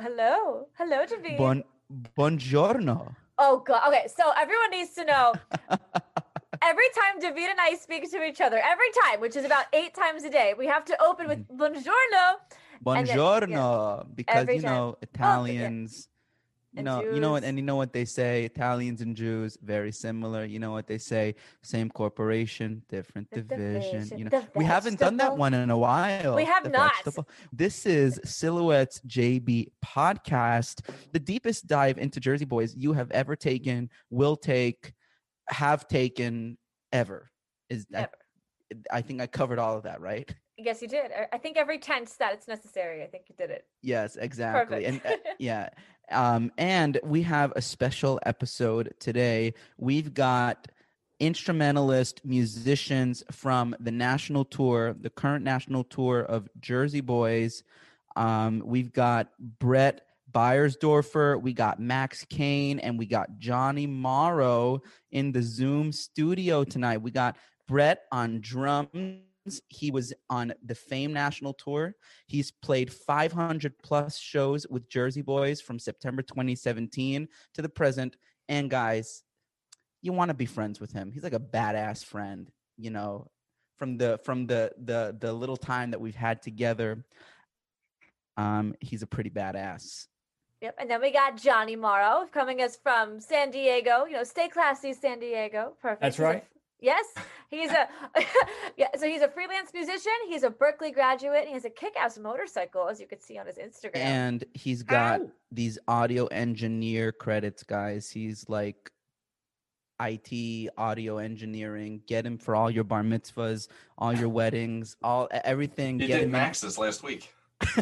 Hello, hello. David. Bon, buongiorno. oh, God. Okay, so everyone needs to know every time David and I speak to each other, every time, which is about eight times a day, we have to open with mm-hmm. buongiorno. And then- Buongiorno. because every you time. know, Oh, yeah. And know, you know what, and you know what they say. Italians and Jews very similar. You know what they say. Same corporation, different The division. division, You know, the we haven't done that one in a while. We have the not. vegetable. This is Silhouettes JB podcast, the deepest dive into Jersey Boys you have ever taken, will take, have taken ever. Is I, Ever. I think I covered all of that, right? Yes, you did. I- think every tense that it's necessary. I think you did it. Yes, exactly. Perfect. And uh, yeah. Um, and we have a special episode today. We've got instrumentalist musicians from the national tour, the current national tour of Jersey Boys. Um, we've got Brett Beiersdorfer, we got Max Kane, and we got Johnny Morrow in the Zoom studio tonight. We got Brett on drums. He was on the Fame National Tour. He's played 500 plus shows with Jersey Boys from September 2017 to the present. And guys, you want to be friends with him. He's like a badass friend, you know, from the from the the the little time that we've had together. Um, he's a pretty badass. Yep. And then we got Johnny Morrow coming us from San Diego. You know, stay classy, San Diego. Perfect. That's right. Yes. He's a yeah, so he's a freelance musician. He's a Berklee graduate. He has a kick-ass motorcycle, as you could see on his Instagram. And he's got Ow. these audio engineer credits, guys. He's like IT audio engineering. Get him for all your bar mitzvahs, all your weddings, all everything. He Get did him Max this last week.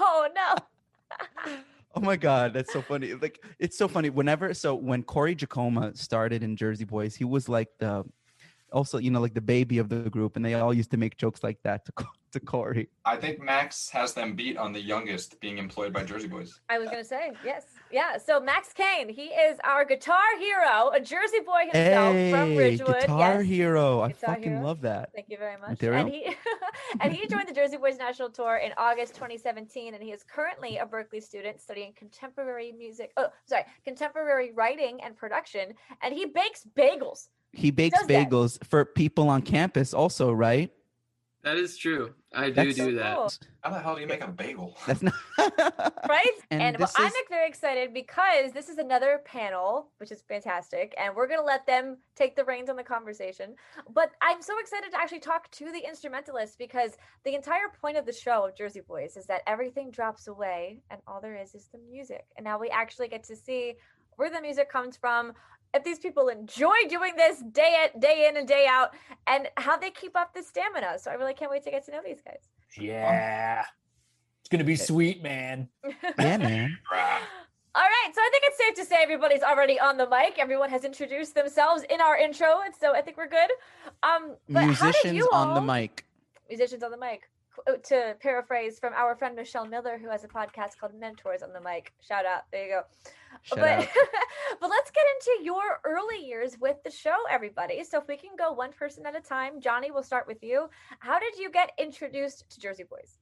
oh no. Oh my god, that's so funny. Like it's so funny. Whenever so when Corey Jacoma started in Jersey Boys, he was like the also, you know, like the baby of the group, and they all used to make jokes like that to Co- to Corey. I think Max has them beat on the youngest being employed by Jersey Boys. I was gonna say yes, yeah. So Max Kane, he is our guitar hero, a Jersey boy himself from Hey, Ridgewood. guitar yes. hero! I Guitar fucking hero. love that. Thank you very much. Material. And he and he joined the Jersey Boys National Tour in August 2017, and he is currently a Berklee student studying contemporary music. Oh, sorry, contemporary writing and production, and he bakes bagels. He bakes does that. bagels for people on campus, also, right? That is true. I do That's- do So that. cool. How the hell do you make a bagel? That's not right? And And, well, this I'm very excited because this is another panel, which is fantastic, and we're gonna let them take the reins on the conversation. But I'm so excited to actually talk to the instrumentalists because the entire point of the show of Jersey Boys is that everything drops away and all there is is the music. And now we actually get to see where the music comes from. If these people enjoy doing this day in, day in and day out, and how they keep up the stamina. So I really can't wait to get to know these guys. Yeah. It's gonna be sweet, man. yeah, man. All right, so I think it's safe to say everybody's already on the mic. Everyone has introduced themselves in our intro, and so I think we're good. Um, but how did Musicians you on the mic. Musicians on the mic. Qu- uh, To paraphrase from our friend Michelle Miller, who has a podcast called Mentors on the Mic. Shout out. There you go. Shout but out. but let's get into your early years with the show, everybody. So if we can go one person at a time, Johnny, we'll start with you. How did you get introduced to Jersey Boys?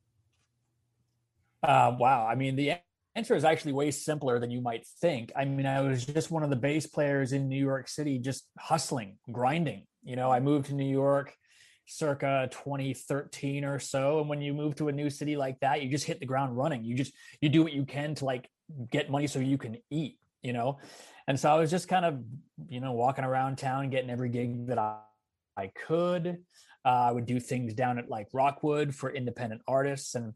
Uh, wow. I mean, the answer is actually way simpler than you might think. I mean, I was just one of the bass players in New York City, just hustling, grinding. You know, I moved to New York circa 2013 or so. And when you move to a new city like that, you just hit the ground running. You just, you do what you can to like get money so you can eat, you know? And so I was just kind of, you know, walking around town, getting every gig that I, I could. Uh, I would do things down at like Rockwood for independent artists. And,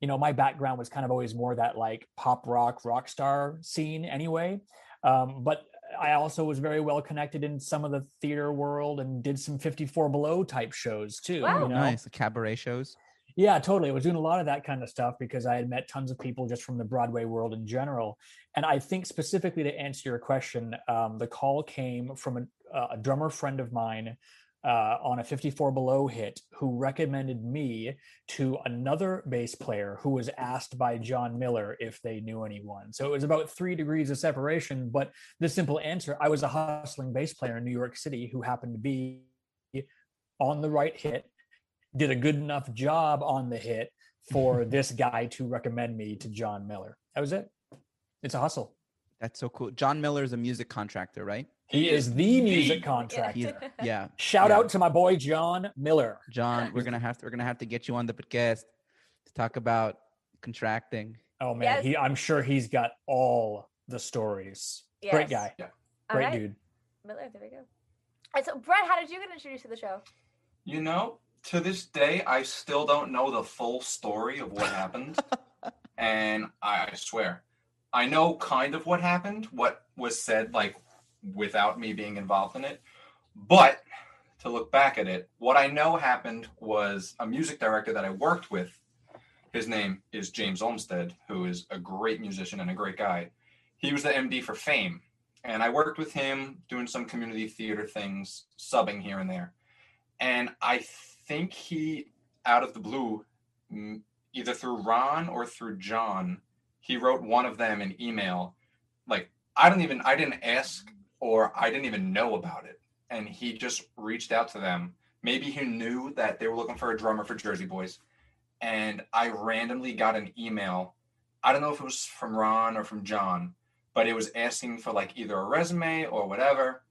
you know, my background was kind of always more that like pop rock, rock star scene anyway. Um, but I also was very well connected in some of the theater world and did some 54 below type shows too. Wow. You Oh, know? nice. The cabaret shows. Yeah, totally. I was doing a lot of that kind of stuff because I had met tons of people just from the Broadway world in general. And I think specifically to answer your question, um, the call came from a, a drummer friend of mine uh, on a 54 below hit who recommended me to another bass player who was asked by John Miller if they knew anyone. So it was about three degrees of separation. But the simple answer I was a hustling bass player in New York City who happened to be on the right hit did a good enough job on the hit for this guy to recommend me to John Miller. That was it. It's a hustle. That's so cool. John Miller is a music contractor, right? He is the music contractor. He's, yeah. Shout yeah. out to my boy John Miller. John, we're gonna have to we're gonna have to get you on the podcast to talk about contracting. Oh man, Yes. he I'm sure he's got all the stories. Great guy. All Great right. dude. Miller, there we go. And so, Brett, how did you get introduced to the show? You know, to this day, I still don't know the full story of what happened. and I swear, I know kind of what happened, what was said, like without me being involved in it. But to look back at it, what I know happened was a music director that I worked with. His name is James Olmsted, who is a great musician and a great guy. He was the MD for Fame. And I worked with him doing some community theater things, subbing here and there and I think he, out of the blue, either through Ron or through John, he wrote one of them an email. Like I don't even, I didn't ask or I didn't even know about it, and he just reached out to them. Maybe he knew that they were looking for a drummer for Jersey Boys, and I randomly got an email. I don't know if it was from Ron or from John, but it was asking for like either a resume or whatever.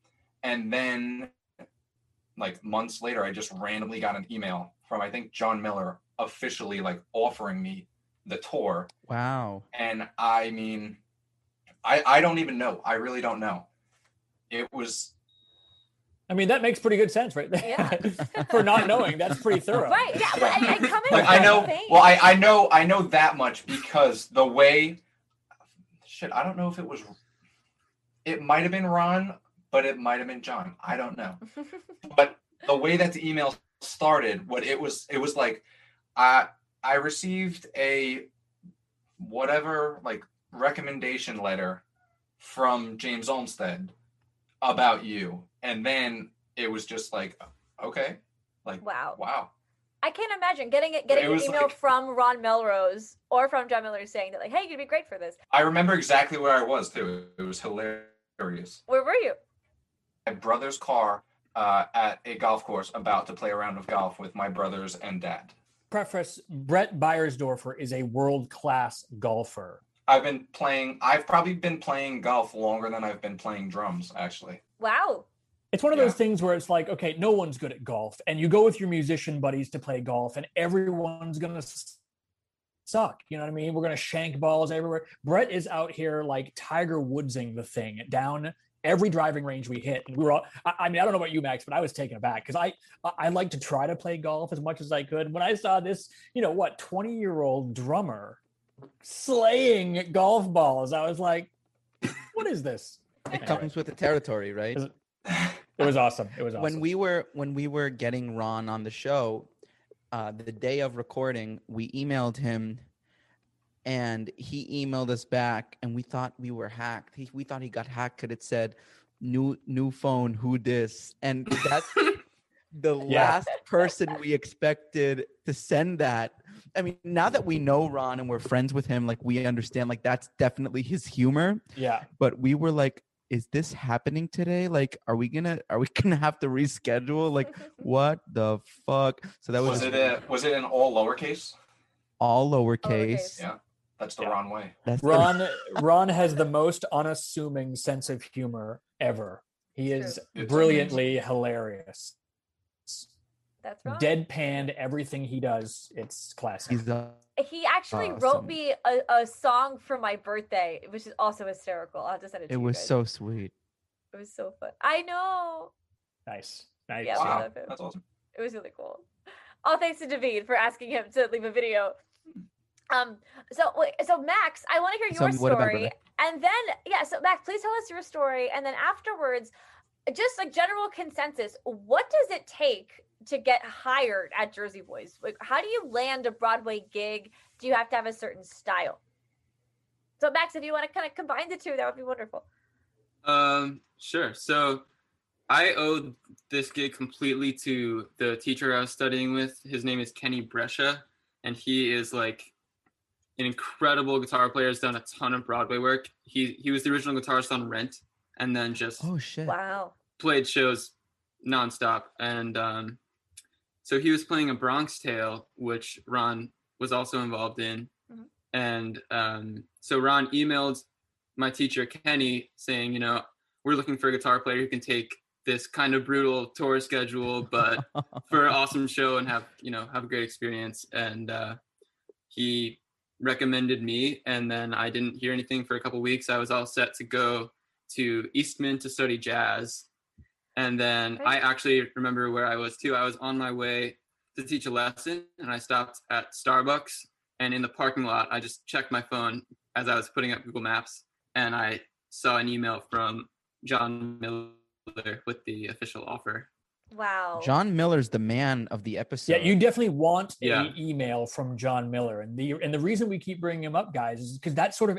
And then like months later, I just randomly got an email from I think John Miller officially like offering me the tour. Wow. And I mean, I I don't even know. I really don't know. It was I mean, that makes pretty good sense, right? Yeah. For not knowing, that's pretty thorough. Right. Yeah. But I, I come in like I know. Well, I I know I know that much because the way. Shit, I don't know if it was. It might have been Ron, but it might have been John. I don't know. but the way that the email started what it was it was like i i received a whatever like recommendation letter from james olmsted about you and then it was just like okay like wow. wow I can't imagine getting it getting It an email like- from Ron Melrose or from John Miller saying that like, hey, you'd be great for this. i remember exactly where i was too it was hilarious Where were you? my brother's car uh, at a golf course about to play a round of golf with my brothers and dad Preface: Brett Beiersdorfer is a world-class golfer. I've been playing. I've probably been playing golf longer than I've been playing drums. Actually, Wow. It's one of Yeah. those things where it's like, okay, no one's good at golf, and you go with your musician buddies to play golf, and everyone's gonna suck. You know what I mean? We're gonna shank balls everywhere. Brett is out here like Tiger Woodsing the thing down every driving range we hit. And we were all, I, I mean, I don't know about you, Max, but I was taken aback because I, I like to try to play golf as much as I could. When I saw this, you know, what, 20 year old drummer slaying golf balls, I was like, what is this? It Anyway, comes with the territory, right? It was awesome. It was awesome. when we were when we were getting Ron on the show, uh, the day of recording, we emailed him, and he emailed us back, and we thought we were hacked. He, we thought he got hacked because it said new new phone, who this, and that's the Yeah. last person we expected to send that. I mean, now that we know Ron and we're friends with him, like we understand, like that's definitely his humor yeah. but we were like is this happening today like are we gonna are we gonna have to reschedule like what the fuck so that was, was it a, was it in all lowercase? all lowercase lowercase. Yeah, that's the Yeah. wrong way. that's the- Ron Ron has the most unassuming sense of humor ever. He is true. It's brilliantly hilarious. That's wrong. Deadpanned everything he does. It's classic. he's uh, He actually wrote me a, a song for my birthday, which is also hysterical. I'll have to send it to it you was guys. so sweet It was so fun. I know. nice. Nice. Yeah, Yeah. Wow, love him. that's awesome. It was really cool. All thanks to David for asking him to leave a video. Um. So. So Max, I want to hear your what about story, brother? and then yeah. So Max, please tell us your story, and then afterwards, just like general consensus. What does it take to get hired at Jersey Boys? Like, how do you land a Broadway gig? Do you have to have a certain style? So Max, if you want to kind of combine the two, that would be wonderful. Um, sure. So I owe this gig completely to the teacher I was studying with. His name is Kenny Brescia, and he is like an incredible guitar player. Has done a ton of Broadway work. He he was the original guitarist on Rent, and then just oh shit Wow. played shows nonstop. And um, so he was playing a Bronx Tale, which Ron was also involved in. Mhm. And um, so Ron emailed my teacher Kenny saying, you know, we're looking for a guitar player who can take this kind of brutal tour schedule, but for an awesome show and have you know have a great experience. And uh, he recommended me, and then I didn't hear anything for a couple weeks. I was all set to go to Eastman to study jazz, and then Okay. I actually remember where I was too. I was on my way to teach a lesson, and I stopped at Starbucks. And in the parking lot, I just checked my phone as I was putting up Google Maps, and I saw an email from John Miller with the official offer. Wow. John Miller's the man of the episode. Yeah, you definitely want Yeah. a email from John Miller, and the and the reason we keep bringing him up, guys, is because that sort of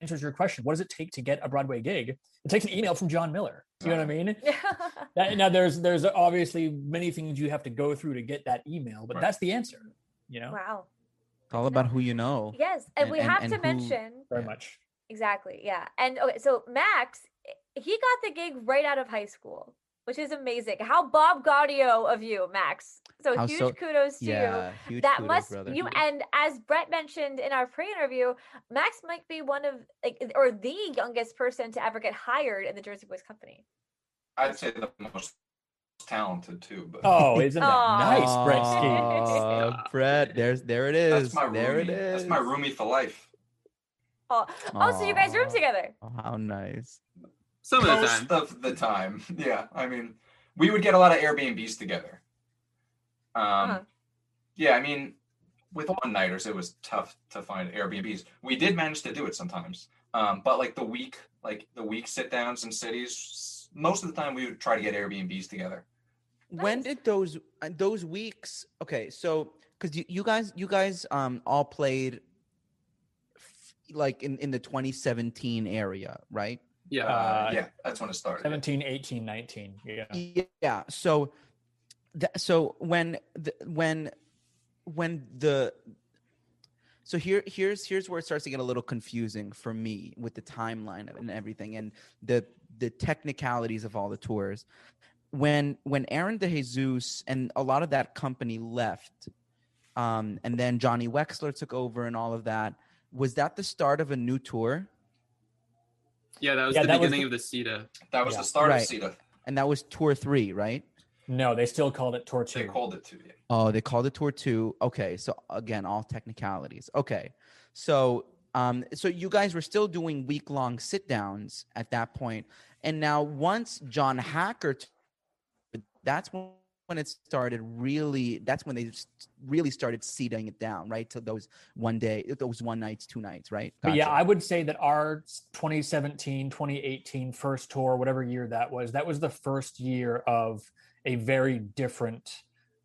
answers your question. What does it take to get a Broadway gig? It takes an email from John Miller. You know what I mean? That, now, there's there's obviously many things you have to go through to get that email, but Right. that's the answer. You know, wow. It's all about who you know. Yes, and, And- we have and to who- mention very much. exactly. Yeah, and okay, so Max, he got the gig right out of high school, which is amazing. How Bob Gaudio of you, Max. So How huge so- kudos to you. Yeah, huge that kudos, must brother. you and as Brett mentioned in our pre-interview, Max might be one of like or the youngest person to ever get hired in the Jersey Boys company. I'd say the most talented too, but Oh, isn't that Aw. nice, Brett Ski? Aw, Brett, there's there it is. that's my there roomie. it is. That's my roomie for life. Oh, oh, so you guys room together? Oh, how nice. Some of the Most time. of the time, yeah. I mean, we would get a lot of Airbnbs together. Um, Huh. yeah. I mean, with one nighters, it was tough to find Airbnbs. We did manage to do it sometimes, um, but like the week, like the week sit downs in cities, most of the time we would try to get Airbnbs together. When did those uh, those weeks? Okay, so because you, you guys you guys um all played f- like in in the 2017 area, right? Yeah. Uh, yeah, that's when it started. 17, 18, 19. Yeah. Yeah. So, that, so when the when when the so here here's here's where it starts to get a little confusing for me with the timeline and everything and the the technicalities of all the tours. When when Aaron DeJesus and a lot of that company left, um, and then Johnny Wexler took over and all of that, was that the start of a new tour? Yeah, that was Yeah, the that was beginning the- of the SETA. That was Yeah. the start Right. of SETA. And that was tour three, right? No, they still called it Tour They 2. called it to you. Oh, they called it tour two. Okay, so again, all technicalities. Okay, so um, so you guys were still doing week long sit downs at that point, and now once John Hacker, t- that's when when it started really. That's when they really started seeding it down, right? To those one day, those one nights, two nights, right? But yeah, I would say that our 2017, 2018 first tour, whatever year that was, that was the first year of a very different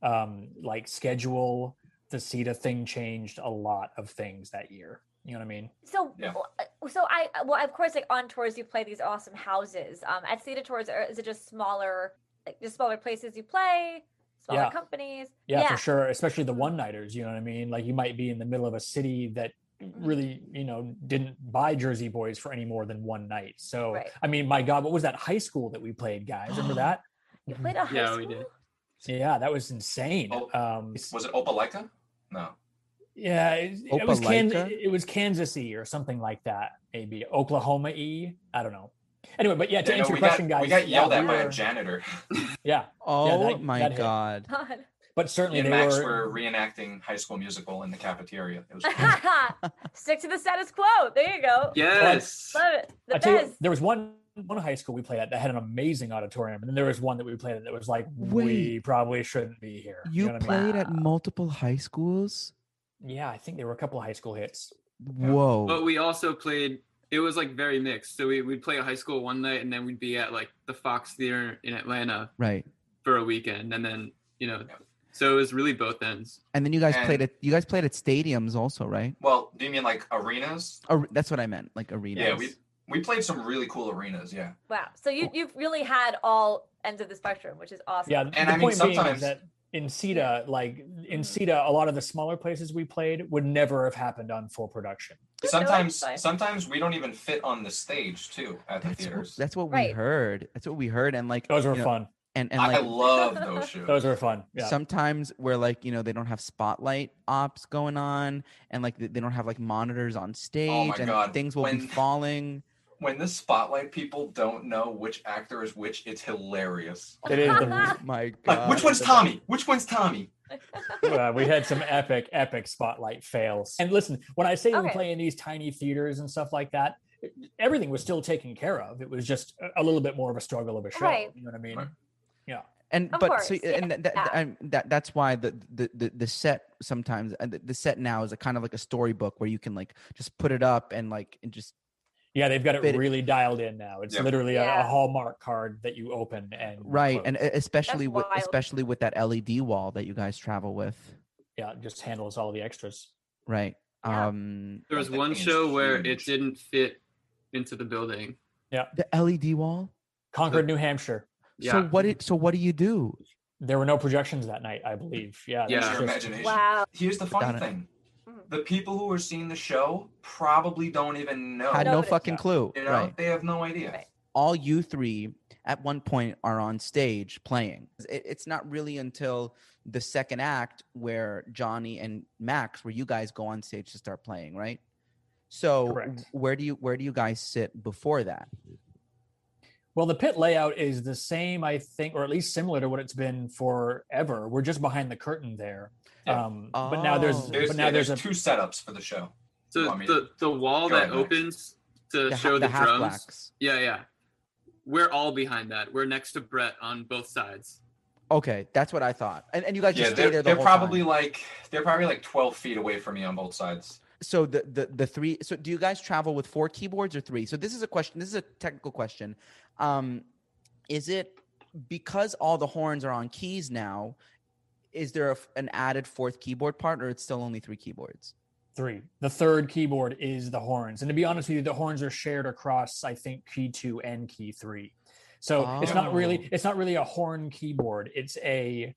um like schedule. The SETA thing changed a lot of things that year. You know what I mean? So, Yeah. uh, so I well, of course, like on tours, you play these awesome houses. Um, at SETA Tours, is it just smaller, like just smaller places you play, smaller Yeah. companies? Yeah, for sure. Especially the one nighters. You know what I mean? Like you might be in the middle of a city that Mm-hmm. really, you know, didn't buy Jersey Boys for any more than one night. So, Right. I mean, my God, what was that high school that we played, guys? Remember that? You played a high Yeah, school. we did. Yeah, that was insane. Oh, um, Was it Opelika? No. yeah, it, it was Kansas. It was Kansasy or something like that. Maybe Oklahoma E. I don't know. Anyway, but yeah, to Yeah, answer we your question, got, guys. We got yeah, yelled at we by were- a janitor. Yeah, Oh that- my that god! God. but certainly Me and Max were. were reenacting High School Musical in the cafeteria. It was Stick to the status quo. There you go. Yes. Love it. The I tell you, best. there was one one high school we played at that had an amazing auditorium, and then there was one that we played at that was like, we probably shouldn't be here. You know what I mean? played at multiple high schools. Yeah, I think there were a couple of high school hits. Whoa! But we also played. It was like very mixed. So we we'd play a high school one night, and then we'd be at like the Fox Theater in Atlanta right. for a weekend, and then you know, so it was really both ends. And then you guys played And- at you guys played at stadiums also, right? well, do you mean like arenas? Or that's what I meant, like arenas. Yeah, we we played some really cool arenas. Yeah. Wow. So you you've really had all ends of the spectrum, which is awesome. Yeah, And the I mean, point being is sometimes- that in SETA, like in mm. SETA, a lot of the smaller places we played would never have happened on full production. Sometimes sometimes we don't even fit on the stage too at the That's what, theaters. that's what we heard. That's what we heard, and like Those were you know, fun. and and I like love those shows. Those were fun. Yeah. sometimes where like you know they don't have spotlight ops going on and like they they don't have like monitors on oh stage and Oh God. things will be falling when the spotlight people don't know which actor is which, it's hilarious. It is my god Like, which one's Tommy? Which one's Tommy? uh, we had some epic, epic spotlight fails. And listen, when I say we Okay. play in these tiny theaters and stuff like that, everything was still taken care of. It was just a- a little bit more of a struggle of a show. Right. You know what I mean? Right. and Of but so course, and that, that, yeah. I'm- that that's why the, the the the set sometimes uh, the, the set now is a kind of like a storybook where you can like just put it up and like and just Yeah, they've got it Fit it- really dialed in now. It's Yep. literally a, a Hallmark card that you open and right and close. e- especially with especially with that led wall that you guys travel with yeah, it just handles all the extras. right Yeah. um There was one thing is show where it didn't fit into the building. Yeah. The led wall Concord, New Hampshire. Yeah. so what it so what do you do There were no projections that night, I believe. Yeah, Yeah. Your just- imagination. Wow. Here's the funny Done it. thing. The people who are seeing the show probably don't even know. had No, no fucking clue you know, right they have no idea. Right. all you three at one point are on stage playing. It, it's not really until the second act where Johnny and Max, where you guys go on stage to start playing, right? So Correct. where do you where do you guys sit before that? Well, the pit layout is the same, I think, or at least similar to what it's been forever. We're just behind the curtain there. Yeah. Um, But now there's, Oh. There's, but now yeah, there's, there's, a two setups for the show. So the the wall that ahead, Max. opens to The, show the the, drums. blacks. Yeah, yeah. We're all behind that. We're next to Brett on both sides. Okay, that's what I thought. And, and you guys Yeah, just stay they're, there the they're whole probably time. like they're probably like 12 feet away from me on both sides. So the, the the three. So do you guys travel with four keyboards or three? So this is a question. This is a technical question. Um, is it because all the horns are on keys now? Is there a f an added fourth keyboard part, or it's still only three keyboards? three. The third keyboard is the horns. And to be honest with you, the horns are shared across, I think, key two and key three. So it's not Oh. really it's not really a horn keyboard. It's a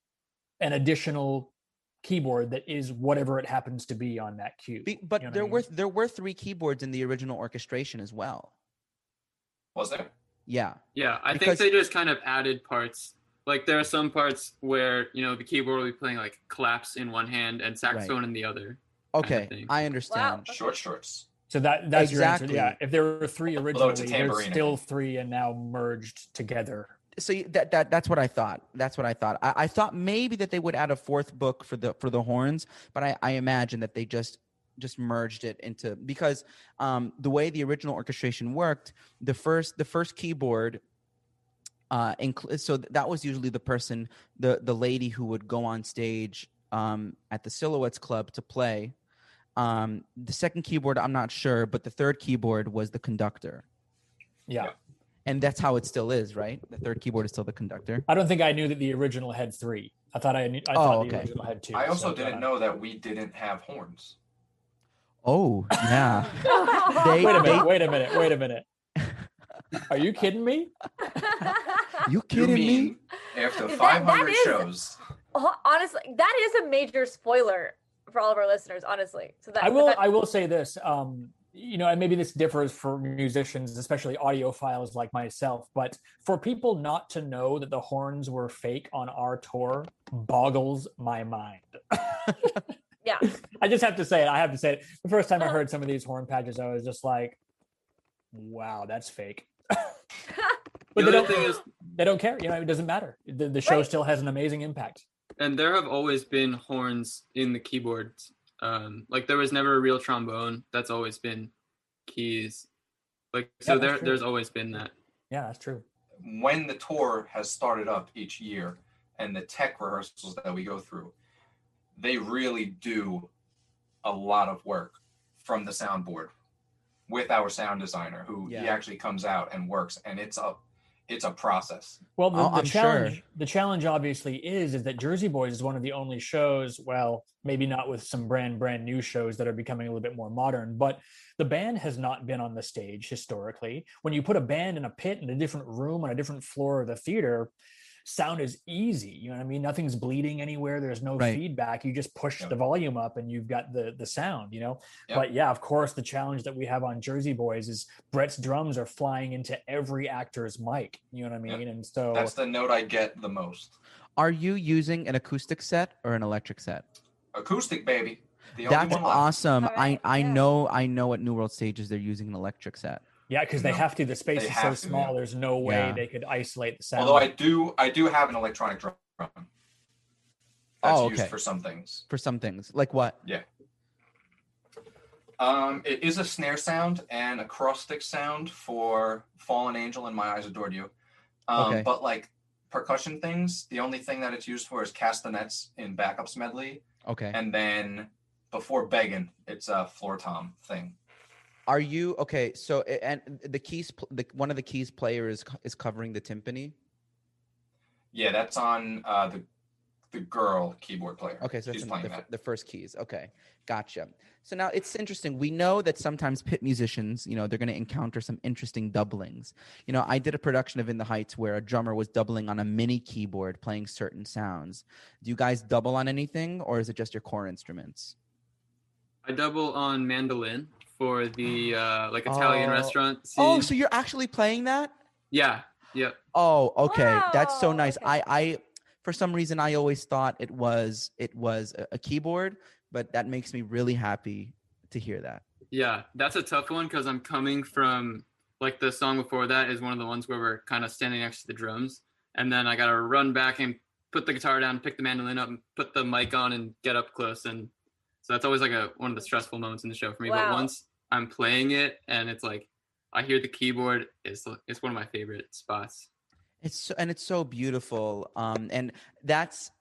an additional keyboard that is whatever it happens to be on that cue. Be, but You know what I there mean? were there were three keyboards in the original orchestration as well. Was there? Yeah. Yeah, I Because- think they just kind of added parts. Like there are some parts where you know the keyboard will be playing like claps in one hand and saxophone in the other. kind of Okay. I understand. Okay. Short shorts. So that that's your answer. Exactly. Yeah. If there were three Although it's a originally, there's still three and now merged together. So that that that's what I thought. That's what I thought. I, I thought maybe that they would add a fourth book for the for the horns, but I, I imagine that they just just merged it into because um, the way the original orchestration worked, the first the first keyboard. Uh, incl- so th- that was usually the person, the the lady who would go on stage um, at the Silhouettes Club to play. Um, the second keyboard, I'm not sure, but the third keyboard was the conductor, Yeah. Yeah. and that's how it still is, right? The third keyboard is still the conductor. I don't think I knew that the original had three. I thought I knew I Oh, thought the okay. original had two. I also so, didn't know that we didn't have horns. Oh yeah. They- Wait a they- minute, wait a minute, wait a minute. Are you kidding me? You You kidding me? mean after That- that 500 is- shows? Honestly, that is a major spoiler for all of our listeners. Honestly, so that I will that- I will say this. Um, you know, and maybe this differs for musicians, especially audiophiles like myself, but for people not to know that the horns were fake on our tour boggles my mind. yeah. I just have to say it. I have to say it. The first time I heard some of these horn patches, I was just like, wow, that's fake. The but they other don't, thing is, they don't care. You know, it doesn't matter. The, the show Right. still has an amazing impact. and there have always been horns in the keyboards. Um, like there was never a real trombone. That's always been keys. Like so, Yeah, there true. there's always been that. Yeah, that's true. when the tour has started up each year and the tech rehearsals that we go through, they really do a lot of work from the soundboard with our sound designer who he actually comes out and works and it's a it's a process. Well, the, Oh, the I'm sure. challenge the challenge obviously is is that Jersey Boys is one of the only shows. Well, maybe not with some brand brand new shows that are becoming a little bit more modern, but the band has not been on the stage historically. When you put a band in a pit in a different room on a different floor of the theater, sound is easy. You know what I mean? Nothing's bleeding anywhere. There's no Right. feedback. You just push Yep. the volume up and you've got the the sound, you know. Yep. But yeah, of course, the challenge that we have on Jersey Boys is Brett's drums are flying into every actor's mic. You know what I Yep. mean? And so That's the note I get the most. Are you using an acoustic set or an electric set? Acoustic, baby. The That's awesome. All right, I I yeah. know I know at New World Stages they're using an electric set. Yeah, because they No, have to. The space they is so have to, small. yeah. There's no way Yeah. they could isolate the sound. Although I do, I do have an electronic drum. That's Oh, used okay. for some things. For some things, like what? Yeah. Um, it is a snare sound and acrostic sound for "Fallen Angel" and "My Eyes Adored You." Um, Okay. But like percussion things, the only thing that it's used for is castanets in backups medley, Okay. and then before Beggin', it's a floor tom thing. Are you okay? So and the keys, the one of the keys player is is covering the timpani. Yeah, that's on uh, the the girl keyboard player. Okay, so she's it's playing the, that. the first keys. Okay, gotcha. So now it's interesting. We know that sometimes pit musicians, you know, they're going to encounter some interesting doublings. You know, I did a production of In the Heights where a drummer was doubling on a mini keyboard playing certain sounds. Do you guys double on anything, or is it just your core instruments? I double on mandolin for the uh, like Italian Oh. restaurant. Oh, so you're actually playing that? yeah, yep. Oh, okay. That's so nice. okay. I, I, for some reason, I always thought it was it was a, a keyboard, but that makes me really happy to hear that. Yeah, that's a tough one because I'm coming from like the song before that is one of the ones where we're kind of standing next to the drums, and then I got to run back and put the guitar down, pick the mandolin up, and put the mic on, and get up close. And so that's always like a one of the stressful moments in the show for me. But once I'm playing it and it's like I hear the keyboard, it's it's one of my favorite spots. It's so, and it's so beautiful. Um, and that's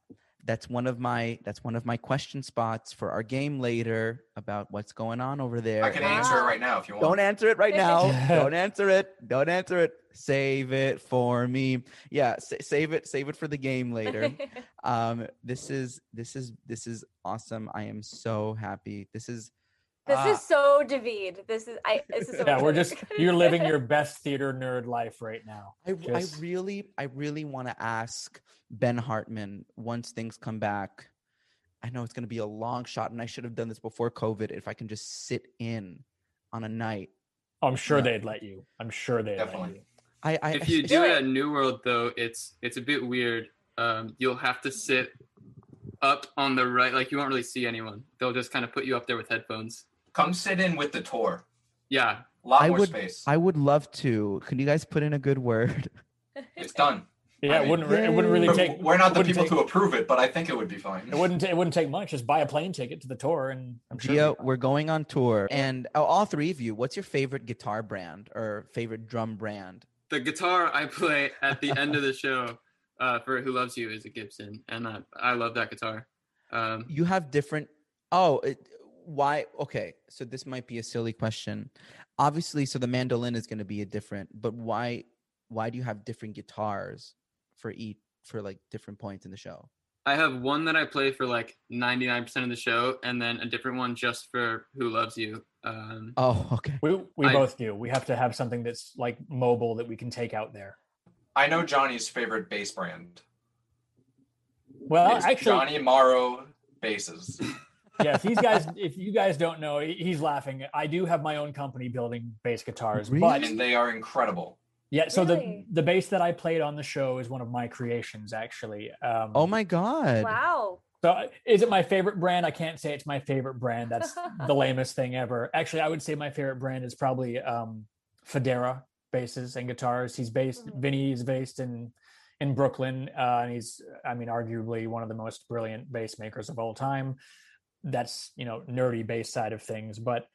that's one of my that's one of my question spots for our game later about what's going on over there. I can And answer it right now if you want. Don't answer it right now. Don't answer it. Don't answer it. Save it for me. Yeah, sa- save it. Save it for the game later. um, this is this is this is awesome. I am so happy. This is This Ah. is so David. This is I. This is so yeah, we're just you're living your best theater nerd life right now. I, I really, I really want to ask Ben Hartman once things come back. I know it's going to be a long shot, and I should have done this before COVID. If I can just sit in on a night, I'm sure Yeah. they'd let you. I'm sure they'd let Definitely. you. I, I if you I- do Do it it. at New World though, it's it's a bit weird. Um, you'll have to sit up on the right, like you won't really see anyone. They'll just kind of put you up there with headphones. Come sit in with the tour. Yeah, A lot I more would- space. I would love to. Can you guys put in a good word? It's done. Yeah, it mean- wouldn't. re- It wouldn't really take. We're not the people take- to approve it, but I think it would be fine. It wouldn't. It wouldn't take much. Just buy a plane ticket to the tour, and I'm sure. Gio, it'd we're going on tour, and oh, all three of you. What's your favorite guitar brand or favorite drum brand? the guitar I play at the end of the show uh, for "Who Loves You" is a Gibson, and uh, I love that guitar. Um, You have different. Oh, it, why? Okay, so this might be a silly question. Obviously, so the mandolin is going to be a different, but why? Why do you have different guitars for each for like different points in the show? I have one that I play for like 99% of the show, and then a different one just for "Who Loves You." Um, Oh, okay. We we I- both do. We have to have something that's like mobile that we can take out there. I know Johnny's favorite bass brand. Well, It's actually, Johnny Morrow basses. yeah. If these guys, if you guys don't know, he's laughing. I do have my own company building bass guitars, Really? but and they are incredible. yeah. So Really? the the bass that I played on the show is one of my creations, actually. Um, Oh my god. wow. So uh, is it my favorite brand? I can't say it's my favorite brand. That's the lamest thing ever. Actually, I would say my favorite brand is probably um, Fodera basses and guitars. He's based Mhm. Vinny is based in in Brooklyn, uh, and he's I mean arguably one of the most brilliant bass makers of all time. That's you know nerdy bass side of things, but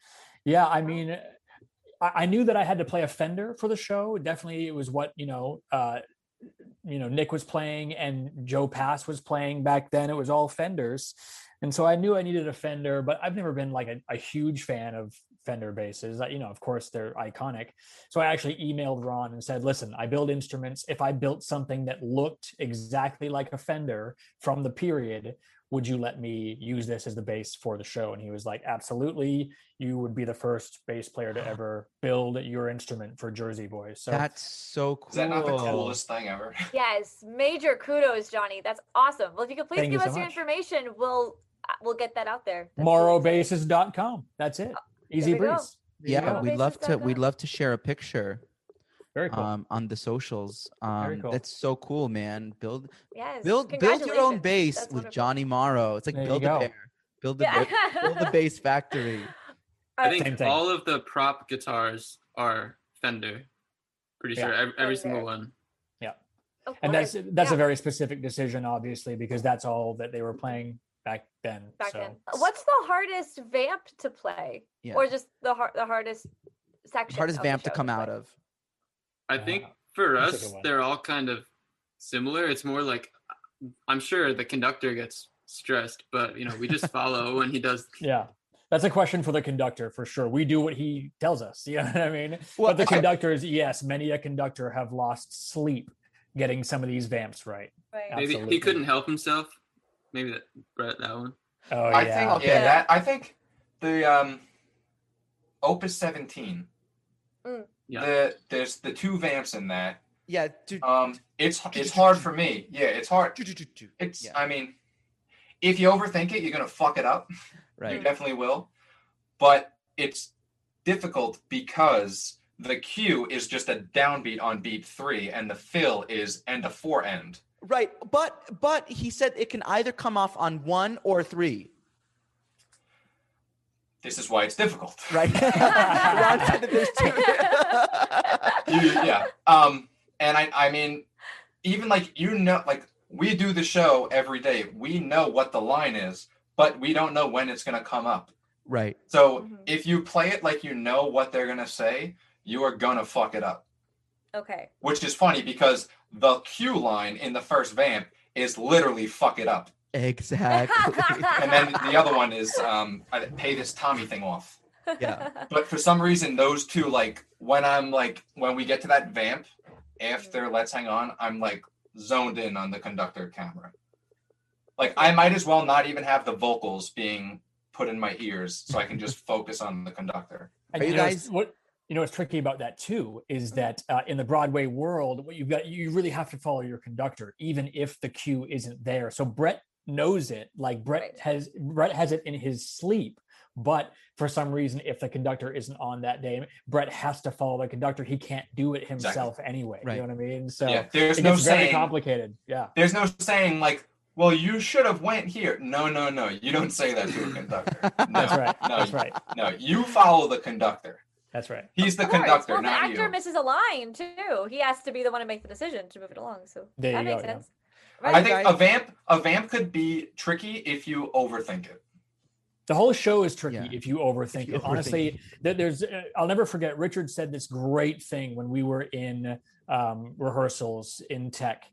yeah, I mean. I knew that I had to play a Fender for the show. Definitely, it was what you know. Uh, you know Nick was playing and Joe Pass was playing back then. It was all Fenders, and so I knew I needed a Fender. But I've never been like a, a huge fan of Fender basses. You know, of course they're iconic. So I actually emailed Ron and said, "Listen, I build instruments. If I built something that looked exactly like a Fender from the period." Would you let me use this as the base for the show? And he was like, absolutely. You would be the first bass player to ever build your instrument for Jersey Boys. So That's so cool. Is that not the coolest thing ever? Yes, major kudos, Johnny. That's awesome. Well, if you could please Thank you give so us your much. information, we'll uh, we'll get that out there. That's really exciting. morrowbases.com. That's it. Easy we go. breeze. Yeah, we'd love to. We'd love to share a picture Very cool. um, on the socials. Very Um, cool. That's so cool, man. Build Yes. build build your own bass That's with wonderful. Johnny Morrow. It's like There build a go. bear. Build the Yeah. build the base factory. I think Same thing. all of the prop guitars are Fender. Pretty sure Yeah. every, every single one. Of and that's that's yeah, a very specific decision, obviously, because that's all that they were playing back then. back so then. What's the hardest vamp to play, Yeah. or just the hard the hardest section? Hardest vamp to show come out of. I Uh, think for that's us, they're all kind of similar. It's more like I'm sure the conductor gets stressed, but you know, we just follow when he does. yeah. That's a question for the conductor for sure. We do what he tells us. You know what I mean? Well, but the okay. conductors, yes, many a conductor have lost sleep getting some of these vamps right. Right. Maybe he couldn't help himself. Maybe that Brett that one. Oh I yeah. think Okay. yeah, that I think the um Opus 17. Yeah. The there's the two vamps in that. Yeah. Dude, Um it's it's hard for me. Yeah, it's hard. It's Yeah. I mean if you overthink it, you're gonna fuck it up. Right. You definitely will. But it's difficult because the cue is just a downbeat on beat three, and the fill is end of four end. Right. But but he said it can either come off on one or three. This is why it's difficult. Right. Ron said that there's You- yeah. Um, and I, I mean, even like you know, like we do the show every day. We know what the line is, but we don't know when it's gonna come up. right. So Mhm. if you play it like you know what they're gonna say, you are gonna fuck it up. Okay. Which is funny because the cue line in the first vamp is literally fuck it up, Exactly. and then the other one is um, I pay this Tommy thing off. Yeah. But for some reason, those two, like when I'm like when we get to that vamp after Let's Hang On, I'm like zoned in on the conductor camera. Like I might as well not even have the vocals being put in my ears, so I can just focus on the conductor. And Are you know, it's- guys- what you know what's tricky about that too is that uh, in the Broadway world, what you've got you really have to follow your conductor, even if the cue isn't there. So Brett knows it, like Brett Right. has Brett has it in his sleep. But for some reason, if the conductor isn't on that day, Brett has to follow the conductor. He can't do it himself anyway. Right. You know what I mean? So yeah, there's it no gets very saying. complicated. Yeah. There's no saying like, well, you should have went here. No, no, no. You don't say that to a conductor. No, That's right. No, That's right. No, you follow the conductor. That's right. He's the conductor, Well, the not actor you. misses a line too. He has to be the one to make the decision to move it along. So There that makes go, yeah. Sense. I think guys- a vamp, a vamp could be tricky if you overthink it. The whole show is tricky Yeah. if you overthink you it. Honestly, there- there's uh, I'll never forget. Richard said this great thing when we were in um, rehearsals in tech,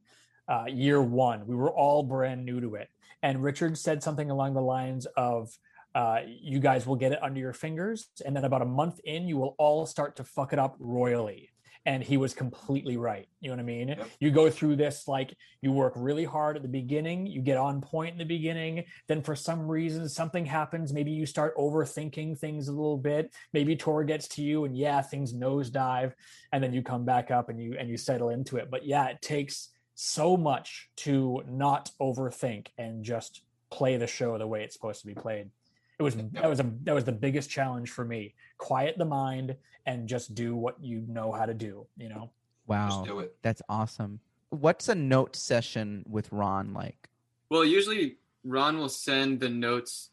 uh, year one. We were all brand new to it, and Richard said something along the lines of. Uh, you guys will get it under your fingers, and then about a month in, you will all start to fuck it up royally. And he was completely right. You know what I mean? Yep. You go through this like you work really hard at the beginning, you get on point in the beginning, then for some reason something happens maybe you start overthinking things a little bit maybe tor gets to you and yeah things nosedive and then you come back up and you and you settle into it but yeah it takes so much to not overthink and just play the show the way it's supposed to be played it was that was a that was the biggest challenge for me quiet the mind and just do what you know how to do you know Wow. Just do it. That's awesome. What's a note session with Ron like? Well, usually Ron will send the notes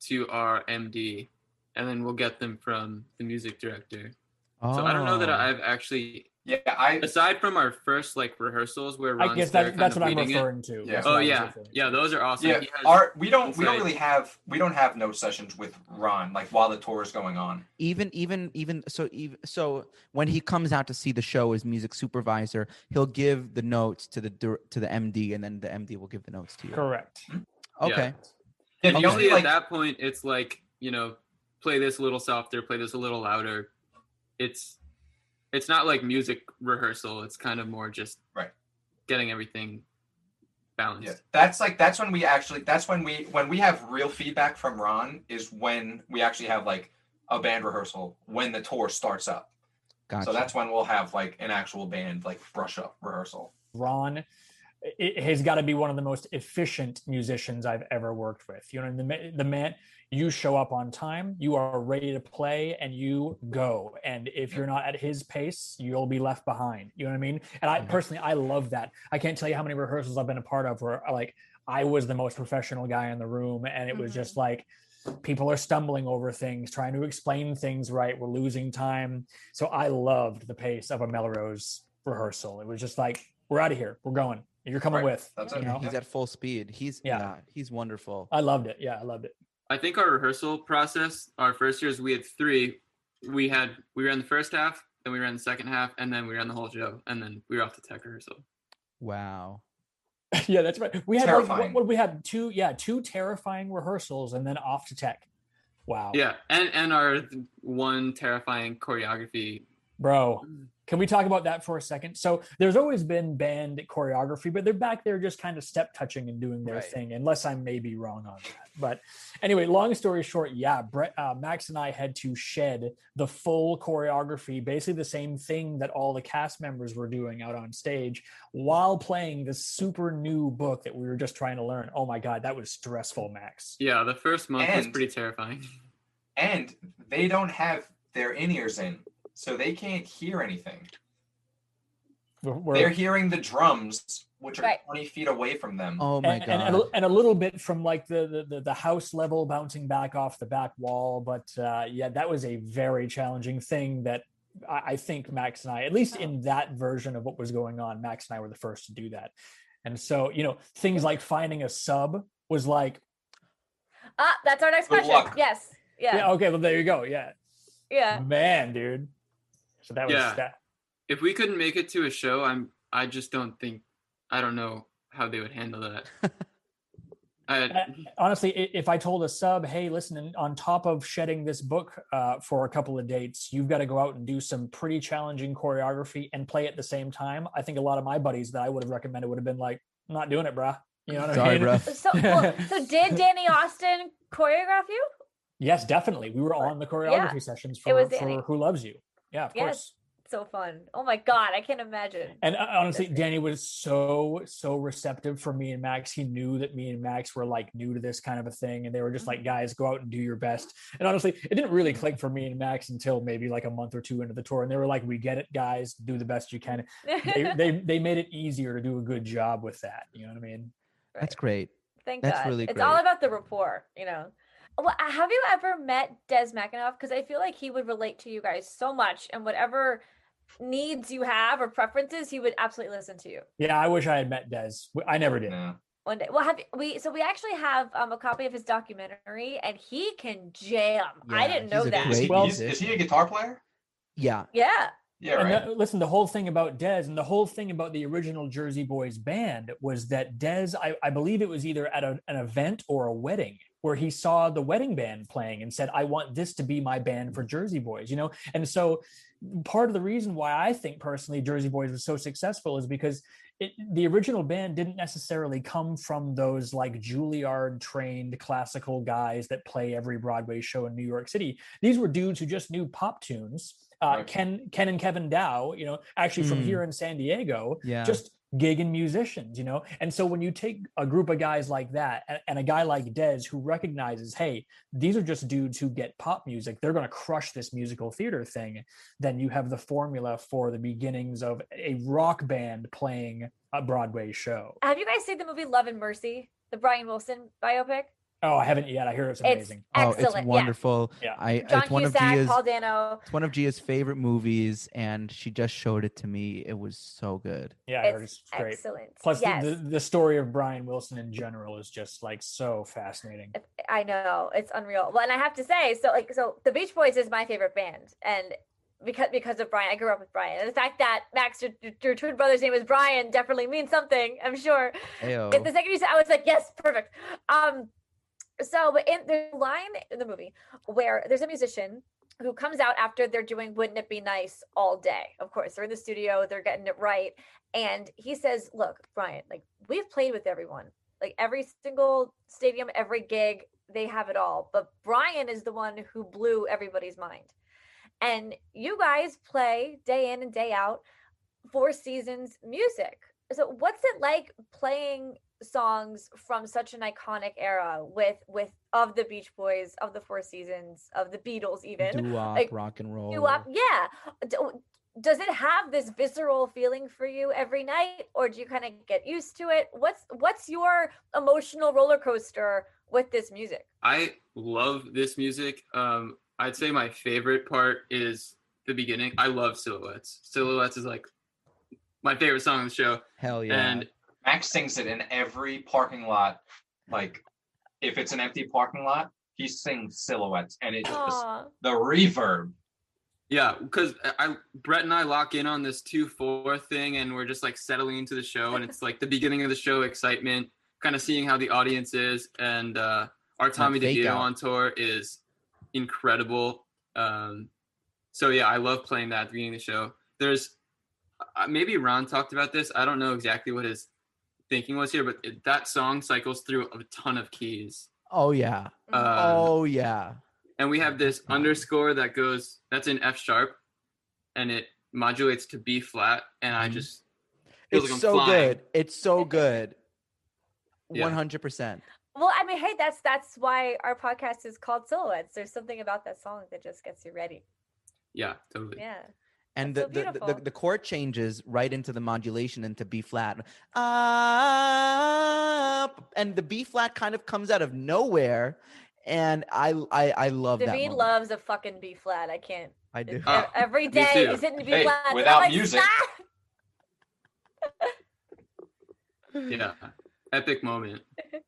to our MD, and then we'll get them from the music director. So I don't know that Oh. I've actually, Yeah, I aside from our first like rehearsals where Ron's i guess that, that's what i'm leading it. referring to Yeah. That's Oh what I was yeah, yeah, those are awesome. yeah. He Our we don't we don't really have we don't have note sessions with Ron like while the tour is going on. even even even so even so when he comes out to see the show as music supervisor he'll give the notes to the to the md and then the md will give the notes to you correct hmm. okay Yeah, the Usually only at that point, it's like you know, play this a little softer, play this a little louder. It's it's not like music rehearsal. It's kind of more just Right. getting everything balanced. Yeah, that's like that's when we actually that's when we when we have real feedback from Ron is when we actually have like a band rehearsal when the tour starts up. Gotcha. So that's when we'll have like an actual band like brush up rehearsal. Ron it has got to be one of the most efficient musicians I've ever worked with. You know, the, the man, you show up on time, you are ready to play, and you go. And if you're not at his pace, you'll be left behind. You know what I mean? And I Mhm. personally, I love that. I can't tell you how many rehearsals I've been a part of where like I was the most professional guy in the room, and it was just like people are stumbling over things, trying to explain things right. We're losing time. So I loved the pace of a Melrose rehearsal. It was just like, we're out of here. We're going. You're coming Right. with. That's you know? he's at full speed. He's Yeah. yeah, he's wonderful. I loved it. Yeah, I loved it. I think our rehearsal process, our first years, we had three. We had we ran the first half, then we ran the second half, and then we ran the whole show, and then we were off to tech rehearsal. Wow. yeah, that's right. We had like, what, what we had two yeah, two terrifying rehearsals and then off to tech. Wow. Yeah, and and our one terrifying choreography. Bro, can we talk about that for a second? So there's always been band choreography, but they're back there just kind of step touching and doing their Right. thing, unless I may be wrong on that. But anyway, long story short, yeah, Brett, uh, Max and I had to shed the full choreography, basically the same thing that all the cast members were doing out on stage while playing this super new book that we were just trying to learn. Oh my God, that was stressful, Max. Yeah, the first month was pretty terrifying. And they don't have their in ears in, so they can't hear anything. We're- we're- They're hearing the drums, which are Right. 20 feet away from them. Oh my and, god. and, and, a, and a little bit from like the, the the the house level bouncing back off the back wall but uh yeah that was a very challenging thing that I, I think max and i at least in that version of what was going on max and i were the first to do that and so you know things like finding a sub was like Ah, that's our next Good question. luck. Yes. yeah, Yeah. okay well there you go yeah Yeah. man dude so that was Yeah. that If we couldn't make it to a show, I'm I just don't think I don't know how they would handle that. I, honestly if i told a sub hey listen on top of shedding this book uh, for a couple of dates you've got to go out and do some pretty challenging choreography and play at the same time i think a lot of my buddies that i would have recommended would have been like not doing it bruh you know what Sorry, i mean bro. So, well, so did Danny Austin choreograph you? yes definitely we were on the choreography sessions for, was for who loves you yeah of Yes. course So fun. Oh my god, I can't imagine. And uh, honestly, Danny was so so receptive for me and Max. He knew that me and Max were like new to this kind of a thing, and they were just like, Mm-hmm. "Guys, go out and do your best." And honestly, it didn't really click for me and Max until maybe like a month or two into the tour, and they were like, "We get it, guys. Do the best you can." They they, they made it easier to do a good job with that. You know what I mean? That's great. Thank That's God. really it's all about the rapport, you know. Well, have you ever met Des McAnuff? Because I feel like he would relate to you guys so much, and whatever needs you have or preferences, he would absolutely listen to you Yeah, I wish I had met Des. I never did. Yeah. one day. Well, have you- we? So we actually have um, a copy of his documentary, and he can jam. I didn't know he's that. Is, he, Well- is, is he a guitar player? Yeah. Yeah. Yeah, right. the- listen, the whole thing about Des and the whole thing about the original Jersey Boys band was that Des, I, I believe it was either at a, an event or a wedding where he saw the wedding band playing and said, I want this to be my band for Jersey Boys, you know? And so part of the reason why I think personally Jersey Boys was so successful is because it, the original band didn't necessarily come from those like Juilliard trained classical guys that play every Broadway show in New York City. These were dudes who just knew pop tunes. Uh, Right. Ken, Ken and Kevin Dow, you know, actually from Mm. here in San Diego, Yeah. just gigging musicians, you know. And so when you take a group of guys like that and, and a guy like Des who recognizes, hey, these are just dudes who get pop music, they're going to crush this musical theater thing, then you have the formula for the beginnings of a rock band playing a Broadway show. Have you guys seen the movie Love and Mercy, the Brian Wilson biopic? Oh, I haven't yet. I hear it's It's amazing. Oh, excellent. it's wonderful. Yeah. I John it's one of Cusack, Gia's Paul Dano. it's one of Gia's favorite movies, and she just showed it to me. It was so good. Yeah, I heard It's it's great. excellent. Plus, yes. the, the, the story of Brian Wilson in general is just like so fascinating. I know it's unreal. Well, and I have to say, so like, so the Beach Boys is my favorite band, and because because of Brian, I grew up with Brian, and the fact that Max, your, your- your twin brother's name is Brian, definitely means something. I'm sure. Ayo. The second you said, I was like, yes, perfect. Um, so but in the line in the movie where there's a musician who comes out after they're doing Wouldn't It Be Nice all day. Of course, they're in the studio, they're getting it right. And he says, Look, Brian, like we've played with everyone, like every single stadium, every gig, they have it all. But Brian is the one who blew everybody's mind. And you guys play day in and day out Four Seasons music. So what's it like playing songs from such an iconic era with with of the Beach Boys, of the Four Seasons, of the Beatles even? Doo-wop, like, rock and roll. doo-wop, yeah. Does it have this visceral feeling for you every night or do you kind of get used to it? What's what's your emotional roller coaster with this music? I love this music. Um, I'd say my favorite part is the beginning. I love Silhouettes. Silhouettes is like my favorite song on the show. Hell yeah. And Max sings it in every parking lot. Like, if it's an empty parking lot, he sings silhouettes, and it just Aw. the reverb. yeah, because I Brett and I lock in on this two four thing, and we're just like settling into the show, and it's like the beginning of the show, excitement, kind of seeing how the audience is, and uh, our Tommy fake DeVito on tour is incredible. Um, so yeah, I love playing that at the beginning of the show. There's uh, maybe Ron talked about this. I don't know exactly what his thinking was here, but it, that song cycles through a ton of keys. oh yeah. Uh, oh yeah. and we have this Wow. underscore that goes that's in F sharp, and it modulates to B flat, and I Mhm. just it's like so flying. good. It's so good. One hundred percent. well, I mean, hey, that's that's why our podcast is called Silhouettes. There's something about that song that just gets you ready. Yeah, totally. Yeah. And the, so the, the, the, the chord changes right into the modulation into B flat. Up and the B flat kind of comes out of nowhere. And I I, I love that. David loves a fucking B flat. I can't. I do. it- Oh, every me day too. he's hitting B Hey, flat. and I'm without like, music- Yeah, epic moment.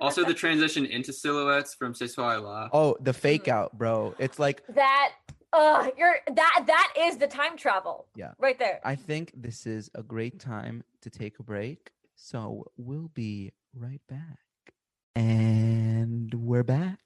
Also, the transition into silhouettes from C'est La. Oh, the fake Mhm. out, bro. It's like That. Uh, you're that. That is the time travel. Yeah. Right there. I think this is a great time to take a break. So we'll be right back. And we're back.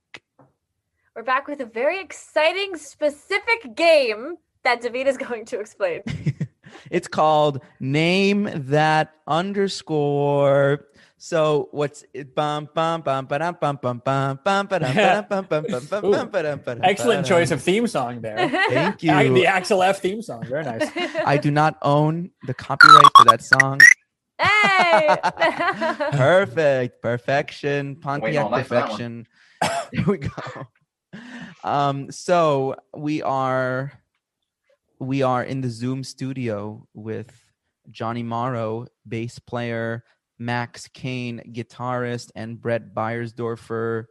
We're back with a very exciting, specific game that David is going to explain. it's called Name That Underscore. So what's it? Bum bum bum ba dum bum bum bum bum ba dum ba dum bum bum bum bum bum ba dum ba dum Excellent choice of theme song there. Thank Ac- you. The Axel F theme song. Very nice. I do not own the copyright to that song. hey. Perfect. Perfection. Pontiac all night for that one. perfection. There we go. Um, so we are we are in the Zoom studio with Johnny Morrow, bass player, Max Kane, guitarist, and Brett Beiersdorfer,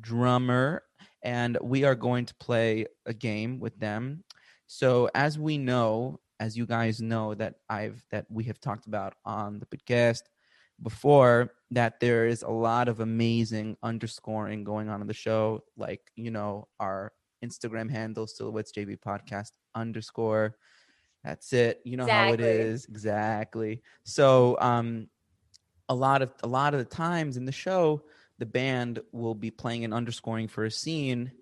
drummer. And we are going to play a game with them. So as we know, as you guys know that I've that we have talked about on the podcast before, that there is a lot of amazing underscoring going on in the show. Like, you know, our Instagram handle, Silhouettes JB Podcast underscore. That's it. You know how it is. Exactly. So um a lot of a lot of the times in the show, the band will be playing and underscoring for a scene,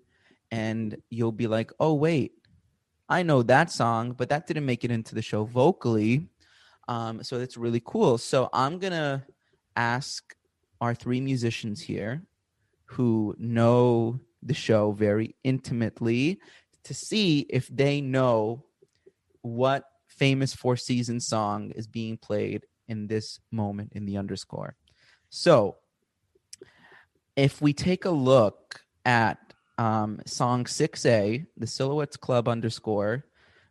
and you'll be like, oh wait, I know that song, but that didn't make it into the show vocally. Um, so it's really cool. So I'm gonna ask our three musicians here who know the show very intimately to see if they know what famous Four Seasons song is being played in this moment in the underscore. So if we take a look at um, song 6A, the Silhouettes Club underscore,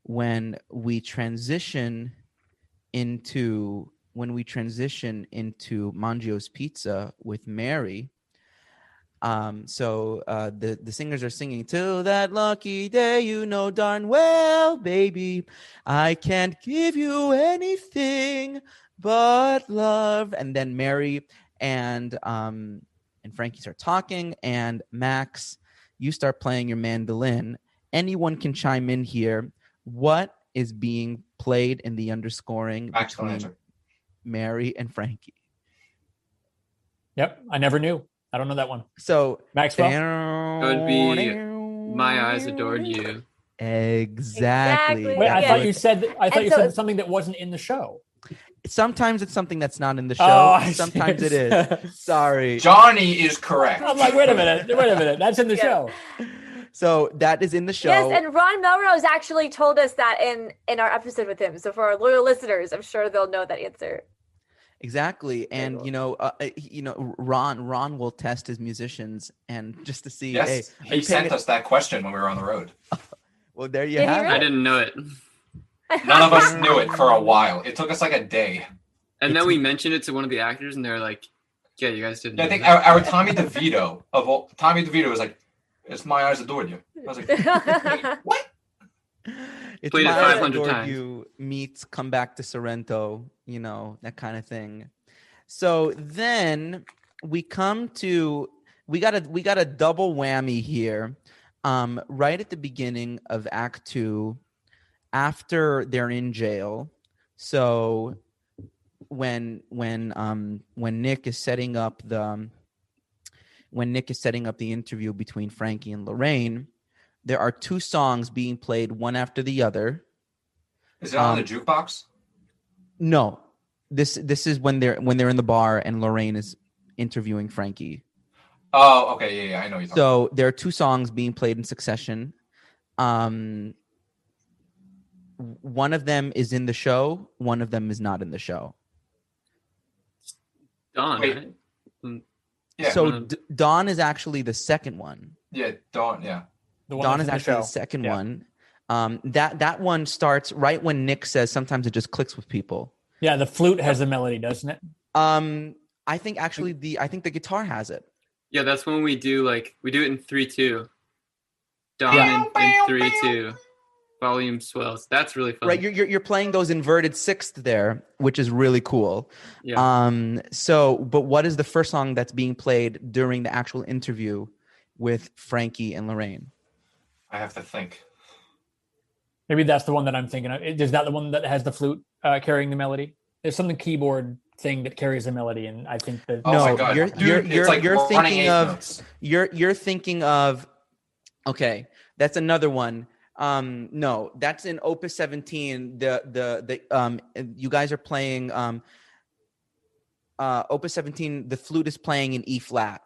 when we transition into when we transition into Mangio's Pizza with Mary. Um, so uh, the the singers are singing till that lucky day, you know darn well, baby, I can't give you anything but love. And then Mary and um, and Frankie start talking, and Max, you start playing your mandolin. Anyone can chime in here. What is being played in the underscoring Max will between answer. Mary and Frankie? Yep. I never knew. I don't know that one. So Maxwell. would be My eyes adored you. Exactly. Exactly, Wait, I Yeah. thought you said I thought And you so- said something that wasn't in the show. Sometimes it's something that's not in the oh, show. Oh, Sometimes it is. Sorry. Johnny is correct. I'm like, wait a minute, wait a minute, that's in the Yeah. show. So that is in the show. Yes, and Ron Melrose actually told us that in in our episode with him. So for our loyal listeners, I'm sure they'll know that answer. Exactly, and you know, uh, you know, Ron Ron will test his musicians, and just to see, Yes, hey, he sent it- us that question when we were on the road. Well, there you Did have really? I didn't know it. None of us knew it for a while. It took us like a day. And It's- then we mentioned it to one of the actors, and they're like, "Yeah, you guys didn't." Yeah, I think our, our Tommy DeVito of all, Tommy DeVito was like, "It's my eyes adored you." I was like, "What?" It's Played My Eyes 500 Adored times. You meets Come Back to Sorrento, you know that kind of thing. So then we come to we got a we got a double whammy here. Um, right at the beginning of Act Two, after they're in jail. So when when um when Nick is setting up the um, when Nick is setting up the interview between Frankie and Lorraine, there are two songs being played one after the other. Is it on Um, the jukebox? No, this this is when they're when they're in the bar and Lorraine is interviewing Frankie. Oh, okay, yeah, yeah, I know you're talking. So there are two songs being played in succession. Um, one of them is in the show. One of them is not in the show. Dawn, Wait. right? yeah, so Mhm. D- Dawn is actually the second one. yeah, Dawn, yeah. The one Dawn is the actually the second Yeah. one. Um, that that one starts right when Nick says sometimes it just clicks with people. Yeah, the flute has the melody, doesn't it? Um, I think actually the I think the guitar has it. Yeah, that's when we do like we do it in three two. Dawn Yeah. in, in three two. Volume swells. That's really fun. Right, you're, you're you're playing those inverted sixth there, which is really cool. yeah. Um, so, but what is the first song that's being played during the actual interview with Frankie and Lorraine? I have to think. Maybe that's the one that I'm thinking of. Is that the one that has the flute uh, carrying the melody? There's something keyboard thing that carries the melody, and I think that Oh No, my god, you're- dude, you're- it's you're- like you're thinking of- notes. You're you're thinking of, okay, that's another one. Um, no, that's in Opus 17. The the the um, you guys are playing um, uh, Opus 17. The flute is playing in E flat.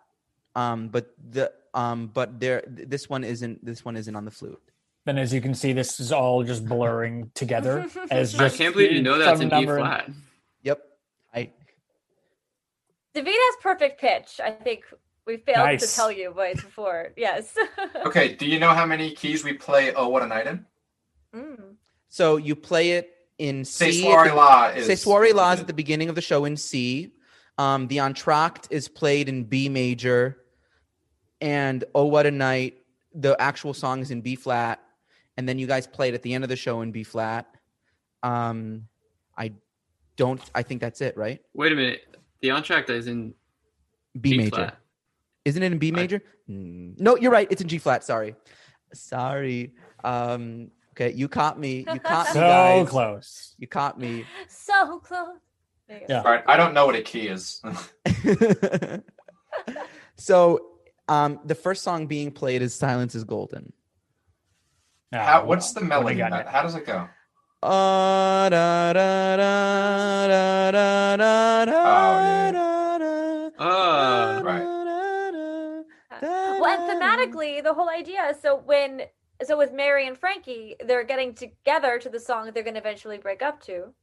Um, but the um, but there this one isn't this one isn't on the flute. Then as you can see, this is all just blurring together as just I can't believe you know that's some in E number and- flat. Yep. I David has perfect pitch. I think we failed Nice. to tell you boys before. Yes. Okay, do you know how many keys we play? Oh, what a night in. Mm. so you play it in C. at Soiree the- La is. Say Soiree La is at the beginning of the show in C. Um, the entr'acte is played in B major, and Oh What a Night, the actual song is in B flat, and then you guys played it at the end of the show in B flat. Um, I don't. I think that's it, right? Wait a minute. The entr'acte is in B, B major, flat. isn't it in B major? Mm, No, you're right. It's in G flat. Sorry, sorry. Um, okay, you caught me. You caught me, So guys. close. You caught me. So close. There you go. Yeah. All right, I don't know what a key is. so um the first song being played is silence is golden Uh, how, what's the melody? you got Matt? next? How does it go? Uh, da, da, da, da, da, da, da, yeah. da, da, Oh, right. da, da, da, Well, and thematically, the whole idea. So when, so with Mary and Frankie, they're getting together to the song that they're going to eventually break up to,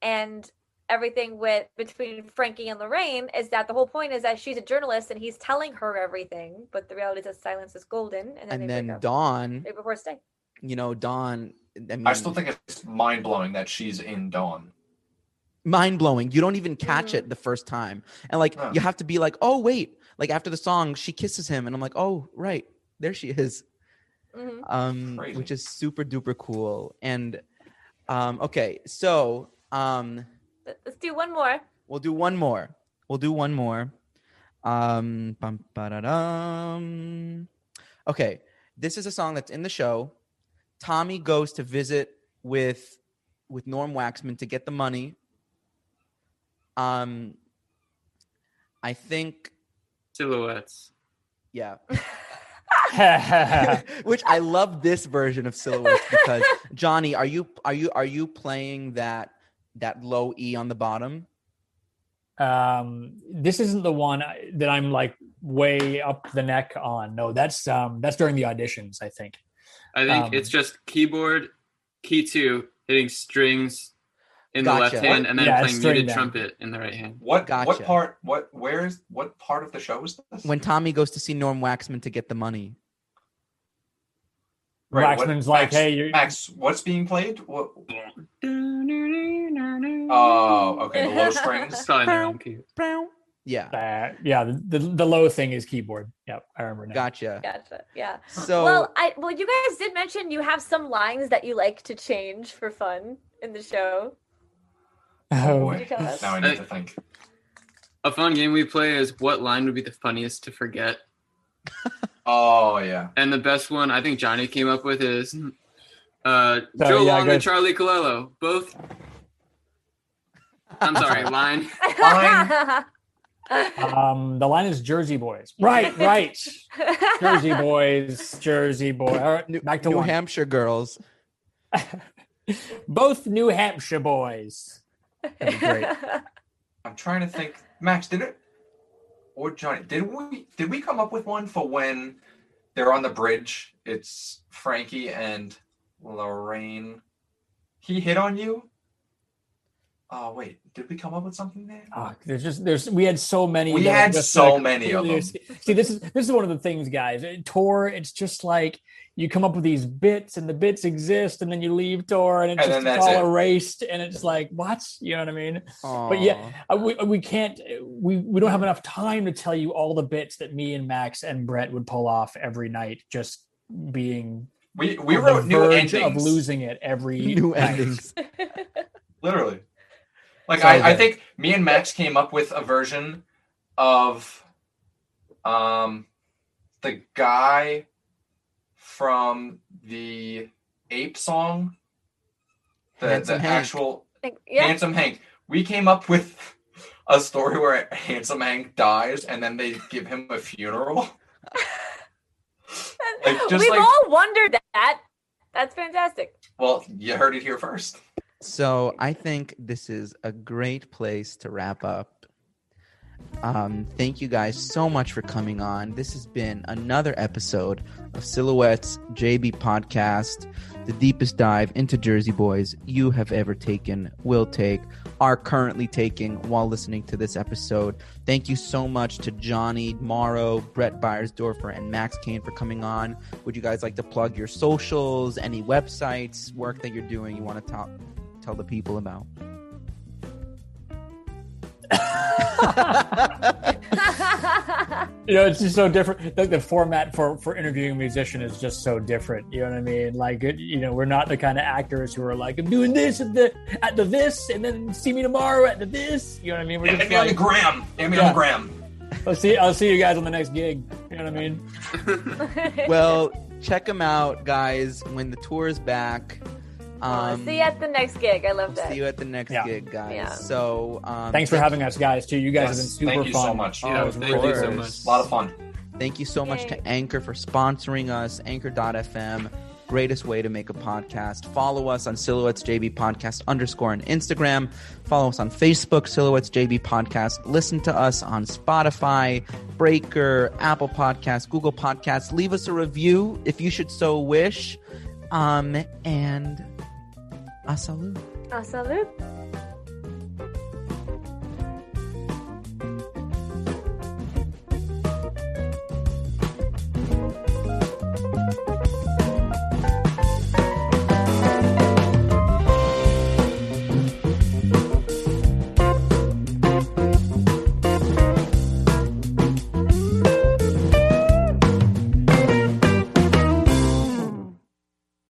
and everything with between Frankie and Lorraine is that the whole point is that she's a journalist and he's telling her everything, but the reality is that silence is golden, and then and then dawn right before stay. you know dawn i mean I still think it's mind blowing that she's in Dawn. mind-blowing you don't even catch Mhm. it the first time and like Huh. you have to be like oh wait like after the song she kisses him and i'm like oh right there she is hmm um Crazy. which is super duper cool and um okay so um Let's do one more. we'll do one more. We'll do one more. Um bum, okay this is a song that's in the show. Tommy goes to visit with with norm waxman to get the money. Um i think silhouettes. yeah. Which I love this version of silhouettes because Johnny, are you are you are you playing that that low E on the bottom? um, this isn't the one that I'm like way up the neck on. No, that's um, that's during the auditions. I think. I think Um, it's just keyboard, key two, hitting strings in the left hand, and then Yeah, playing muted down. trumpet in the right hand. What Gotcha. what part what where's what part of the show is this? When Tommy goes to see Norm Waxman to get the money. Right, what- like, Max- hey, you're, Max, what's being played? What? Oh, okay, the low strings. It's probably the wrong key. Yeah, uh, yeah, the, the the low thing is keyboard. Yep, I remember now. gotcha. Gotcha. Yeah. So well, I well, you guys did mention you have some lines that you like to change for fun in the show. Oh, Oh, boy. Could you tell us? Now I need to think. A fun game we play is what line would be the funniest to forget. Oh yeah. And the best one I think Johnny came up with is uh, So, Joe yeah, Long and Charlie Calello. Both. I'm sorry, line. Fine. um, the line is Jersey Boys. Right, right. Jersey Boys, Jersey Boy. All right, New, back to New one. Hampshire girls. Both New Hampshire boys. That'd be great. I'm trying to think. Max, did it or Johnny? Did we did we come up with one for when they're on the bridge? It's Frankie and Lorraine. He hit on you. Oh wait, did we come up with something there? Oh, there's just there's we had so many. We had so like, many of completely- See, this is this is one of the things, guys. At Tor, it's just like you come up with these bits, and the bits exist, and then you leave Tor, and it's And just it's that's all it. erased, and it's like what? You know what I mean? But yeah, Uh, we, uh, we can't we, we don't have enough time to tell you all the bits that me and Max and Brett would pull off every night, just being We we on the wrote new verge endings. of losing it every new night. endings. Literally. Like So I, I think me and Max came up with a version of um the guy from the ape song. The, Handsome the Hank. actual Like, yeah. Handsome Hank. We came up with a story where Handsome Hank dies and then they give him a funeral. like, just We've like- all wondered that. That's fantastic. Well, you heard it here first. So I think this is a great place to wrap up. Um, thank you guys so much for coming on. This has been another episode of Silhouettes JB Podcast, the deepest dive into Jersey Boys you have ever taken, will take, are currently taking while listening to this episode. Thank you so much to Johnny Morrow, Brett Byersdorfer, and Max Kane for coming on. Would you guys like to plug your socials, any websites, work that you're doing you want to talk? Tell the people about? you know, it's just so different. Like the format for for interviewing a musician is just so different. You know what I mean? Like, it, you know, we're not the kind of actors who are like, I'm doing this at the at the this, and then see me tomorrow at the this. You know what I mean? We're Hit just me on the like, gram. Hit me Yeah. on the gram. I'll see, I'll see you guys on the next gig. You know what I mean? well, check them out, guys. When the tour is back, Aw, um, see you at the next gig. I love that. see you at the next Yeah. gig, guys. Yeah. So, um, Thanks for having us, guys. Too. You guys have been Yes, super thank you fun. so much. Oh, Yeah, thank you so much. A lot of fun. Thank you so much to Anchor for sponsoring us. Anchor.fm, greatest way to make a podcast. Follow us on Silhouettes JB Podcast underscore on Instagram. Follow us on Facebook, Silhouettes JB Podcast. Listen to us on Spotify, Breaker, Apple Podcasts, Google Podcasts. Leave us a review if you should so wish. Um, and À salut! À salut!